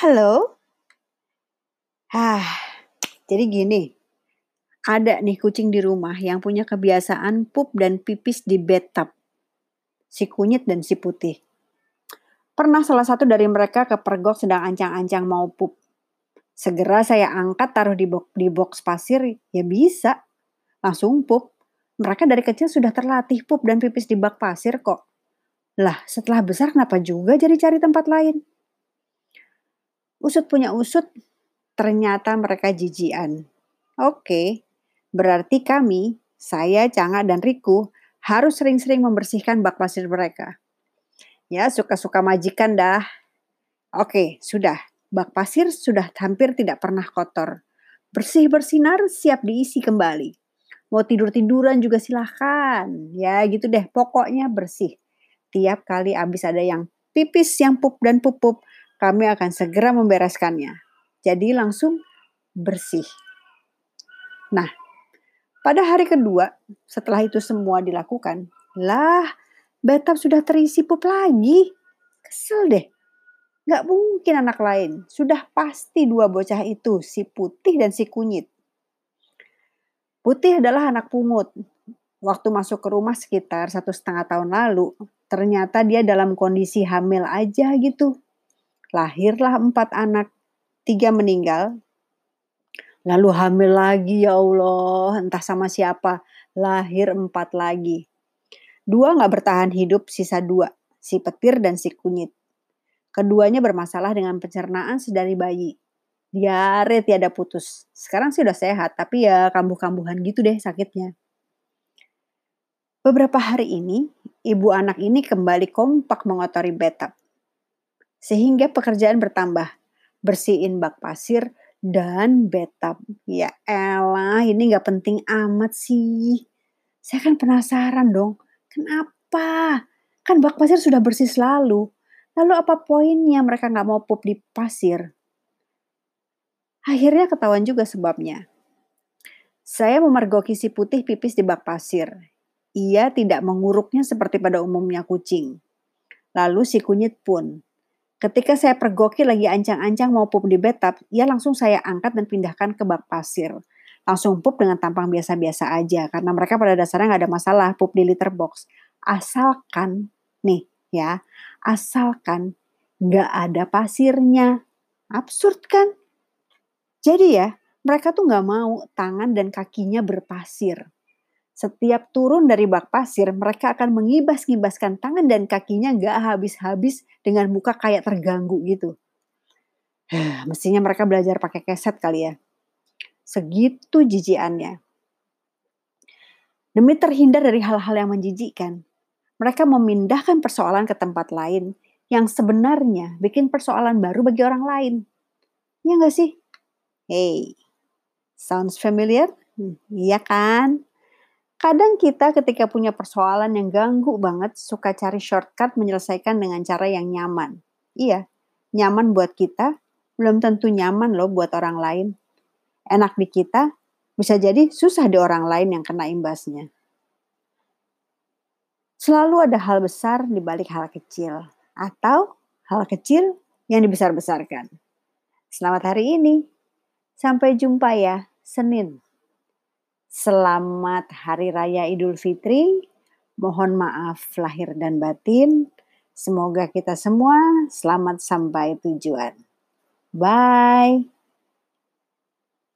Halo? Ah, jadi gini. Ada nih kucing di rumah yang punya kebiasaan pup dan pipis di bathtub. Si kunyit dan si putih. Pernah salah satu dari mereka kepergok sedang ancang-ancang mau pup. Segera saya angkat taruh di box, di box pasir, ya bisa. Langsung pup. Mereka dari kecil sudah terlatih pup dan pipis di bak pasir kok. Lah, setelah besar kenapa juga jadi cari tempat lain? Usut punya usut, ternyata mereka jijian. Oke, berarti kami, saya, Canga, dan Riku harus sering-sering membersihkan bak pasir mereka. Ya, suka-suka majikan dah. Oke, sudah. Bak pasir sudah hampir tidak pernah kotor. Bersih bersinar, siap diisi kembali. Mau tidur-tiduran juga silahkan. Ya gitu deh, pokoknya bersih. Tiap kali habis ada yang pipis, yang pup dan pupup, kami akan segera membereskannya. Jadi langsung bersih. Nah, pada hari kedua setelah itu semua dilakukan, lah bathtub sudah terisi pup lagi. Kesel deh. Gak mungkin anak lain. Sudah pasti dua bocah itu, si putih dan si kunyit. Putih adalah anak pungut. Waktu masuk ke rumah sekitar satu setengah tahun lalu, ternyata dia dalam kondisi hamil aja gitu. Lahirlah empat anak, tiga meninggal. Lalu hamil lagi ya Allah, entah sama siapa. Lahir empat lagi. Dua nggak bertahan hidup, sisa dua. Si petir dan si kunyit. Keduanya bermasalah dengan pencernaan sedari bayi diare tiada putus. Sekarang sih udah sehat, tapi ya kambuh-kambuhan gitu deh sakitnya. Beberapa hari ini, ibu anak ini kembali kompak mengotori bathtub. Sehingga pekerjaan bertambah. Bersihin bak pasir dan bathtub. Ya elah, ini gak penting amat sih. Saya kan penasaran dong, kenapa? Kan bak pasir sudah bersih selalu. Lalu apa poinnya mereka gak mau pup di pasir? Akhirnya ketahuan juga sebabnya. Saya memergoki si putih pipis di bak pasir. Ia tidak menguruknya seperti pada umumnya kucing. Lalu si kunyit pun. Ketika saya pergoki lagi ancang-ancang mau pup di bathtub, ia langsung saya angkat dan pindahkan ke bak pasir. Langsung pup dengan tampang biasa-biasa aja, karena mereka pada dasarnya nggak ada masalah pup di litter box. Asalkan, nih ya, asalkan nggak ada pasirnya. Absurd kan? Jadi ya, mereka tuh nggak mau tangan dan kakinya berpasir. Setiap turun dari bak pasir, mereka akan mengibas-ngibaskan tangan dan kakinya nggak habis-habis dengan muka kayak terganggu gitu. Mestinya mereka belajar pakai keset kali ya. Segitu jijiannya. Demi terhindar dari hal-hal yang menjijikkan, mereka memindahkan persoalan ke tempat lain yang sebenarnya bikin persoalan baru bagi orang lain. Ya nggak sih? Hey, sounds familiar? Hmm, iya kan? Kadang kita ketika punya persoalan yang ganggu banget suka cari shortcut menyelesaikan dengan cara yang nyaman. Iya, nyaman buat kita, belum tentu nyaman loh buat orang lain. Enak di kita, bisa jadi susah di orang lain yang kena imbasnya. Selalu ada hal besar di balik hal kecil, atau hal kecil yang dibesar-besarkan. Selamat hari ini. Sampai jumpa ya, Senin. Selamat Hari Raya Idul Fitri. Mohon maaf lahir dan batin. Semoga kita semua selamat sampai tujuan. Bye.